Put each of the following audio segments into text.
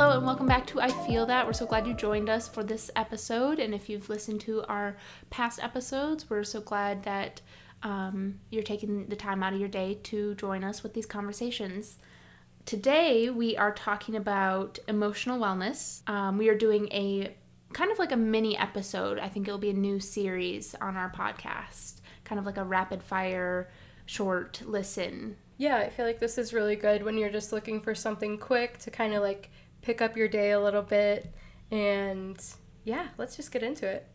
Hello, and welcome back to I Feel That. We're so glad you joined us for this episode. And if you've listened to our past episodes, we're so glad that um, you're taking the time out of your day to join us with these conversations. Today, we are talking about emotional wellness. Um, we are doing a kind of like a mini episode. I think it'll be a new series on our podcast, kind of like a rapid fire short listen. Yeah, I feel like this is really good when you're just looking for something quick to kind of like pick up your day a little bit. And yeah, let's just get into it.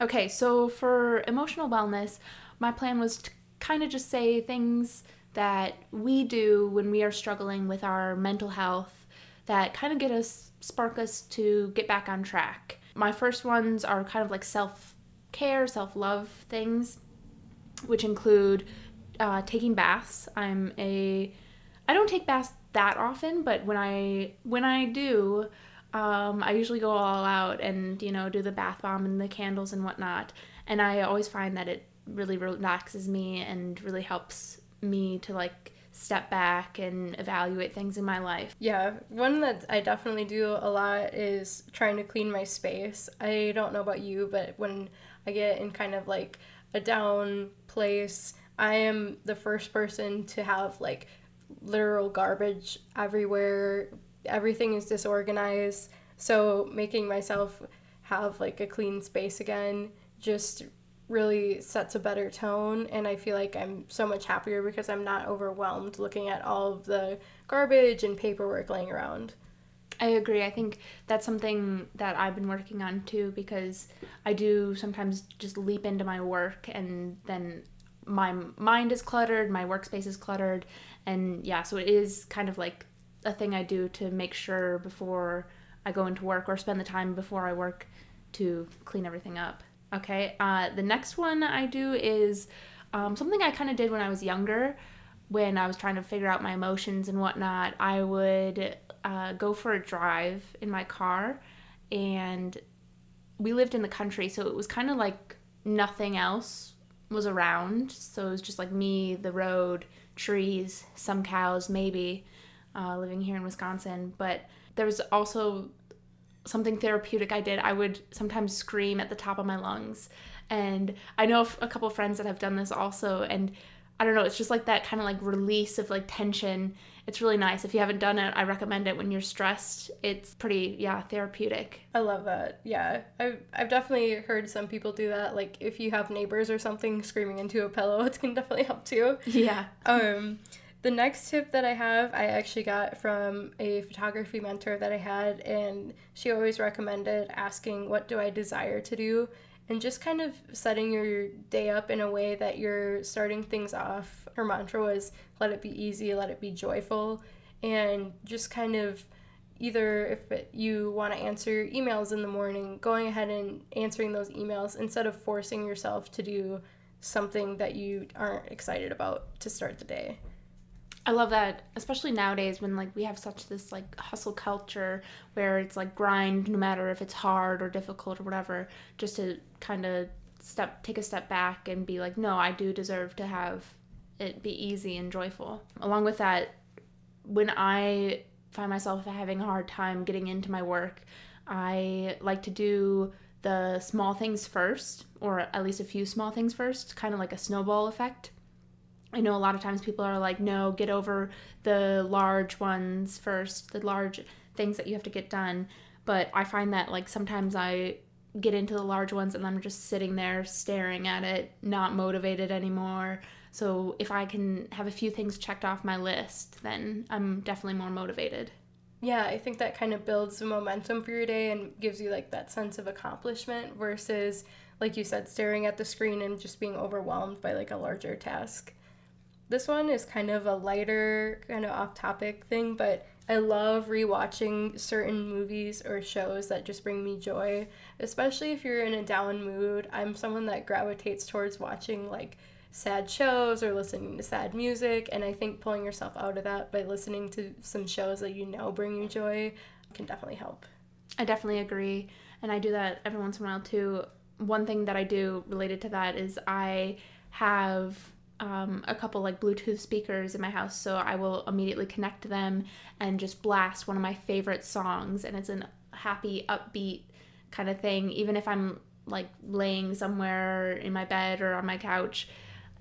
Okay, so for emotional wellness, my plan was to kind of just say things that we do when we are struggling with our mental health that kind of get us, spark us to get back on track. My first ones are kind of like self care, self love things, which include uh, taking baths. I'm a, I don't take baths that often, but when I when I do, um, I usually go all out and you know do the bath bomb and the candles and whatnot. And I always find that it really relaxes me and really helps me to like step back and evaluate things in my life. Yeah, one that I definitely do a lot is trying to clean my space. I don't know about you, but when I get in kind of like a down place, I am the first person to have like literal garbage everywhere. Everything is disorganized. So making myself have like a clean space again just really sets a better tone and I feel like I'm so much happier because I'm not overwhelmed looking at all of the garbage and paperwork laying around. I agree. I think that's something that I've been working on too because I do sometimes just leap into my work and then my mind is cluttered, my workspace is cluttered, and yeah, so it is kind of like a thing I do to make sure before I go into work or spend the time before I work to clean everything up. Okay, uh, the next one I do is um, something I kind of did when I was younger. When I was trying to figure out my emotions and whatnot, I would uh, go for a drive in my car, and we lived in the country, so it was kind of like nothing else was around. So it was just like me, the road, trees, some cows, maybe, uh, living here in Wisconsin. But there was also something therapeutic I did. I would sometimes scream at the top of my lungs. And I know a couple friends that have done this also. And I don't know, it's just like that kind of like release of like tension. It's really nice. If you haven't done it, I recommend it when you're stressed. It's pretty, yeah, therapeutic. I love that. Yeah. I've, I've definitely heard some people do that. Like if you have neighbors or something screaming into a pillow, it can definitely help too. Yeah. Um, the next tip that I have, I actually got from a photography mentor that I had, and she always recommended asking, What do I desire to do? And just kind of setting your day up in a way that you're starting things off. Her mantra was let it be easy, let it be joyful, and just kind of either if you want to answer emails in the morning, going ahead and answering those emails instead of forcing yourself to do something that you aren't excited about to start the day. I love that, especially nowadays when like we have such this like hustle culture where it's like grind no matter if it's hard or difficult or whatever, just to kind of step take a step back and be like, no, I do deserve to have it be easy and joyful. Along with that, when I find myself having a hard time getting into my work, I like to do the small things first, or at least a few small things first, kind of like a snowball effect I know a lot of times people are like, no, get over the large ones first, the large things that you have to get done. But I find that like sometimes I get into the large ones and I'm just sitting there staring at it, not motivated anymore. So if I can have a few things checked off my list, then I'm definitely more motivated. Yeah, I think that kind of builds the momentum for your day and gives you like that sense of accomplishment versus like you said staring at the screen and just being overwhelmed by like a larger task. This one is kind of a lighter, kind of off topic thing, but I love rewatching certain movies or shows that just bring me joy, especially if you're in a down mood. I'm someone that gravitates towards watching like sad shows or listening to sad music, and I think pulling yourself out of that by listening to some shows that you know bring you joy can definitely help. I definitely agree, and I do that every once in a while too. One thing that I do related to that is I have um, a couple like Bluetooth speakers in my house, so I will immediately connect them and just blast one of my favorite songs, and it's a happy, upbeat kind of thing. Even if I'm like laying somewhere in my bed or on my couch,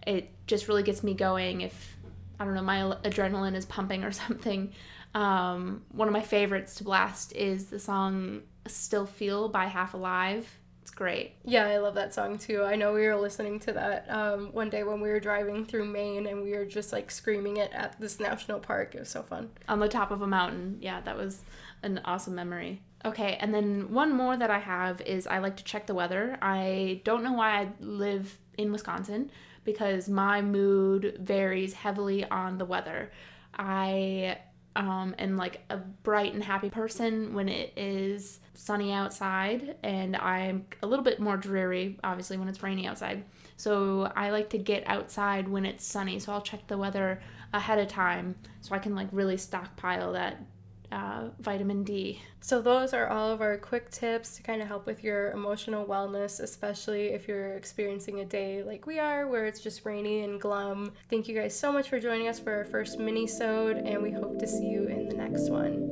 it just really gets me going. If I don't know, my adrenaline is pumping or something. Um, one of my favorites to blast is the song "Still Feel" by Half Alive it's great. Yeah, I love that song too. I know we were listening to that um, one day when we were driving through Maine and we were just like screaming it at this national park. It was so fun. On the top of a mountain. Yeah, that was an awesome memory. Okay, and then one more that I have is I like to check the weather. I don't know why I live in Wisconsin because my mood varies heavily on the weather. I um, and like a bright and happy person when it is sunny outside, and I'm a little bit more dreary, obviously, when it's rainy outside. So I like to get outside when it's sunny, so I'll check the weather ahead of time so I can like really stockpile that uh, vitamin D. So, those are all of our quick tips to kind of help with your emotional wellness, especially if you're experiencing a day like we are where it's just rainy and glum. Thank you guys so much for joining us for our first mini-sode, and we hope to see you in the next one.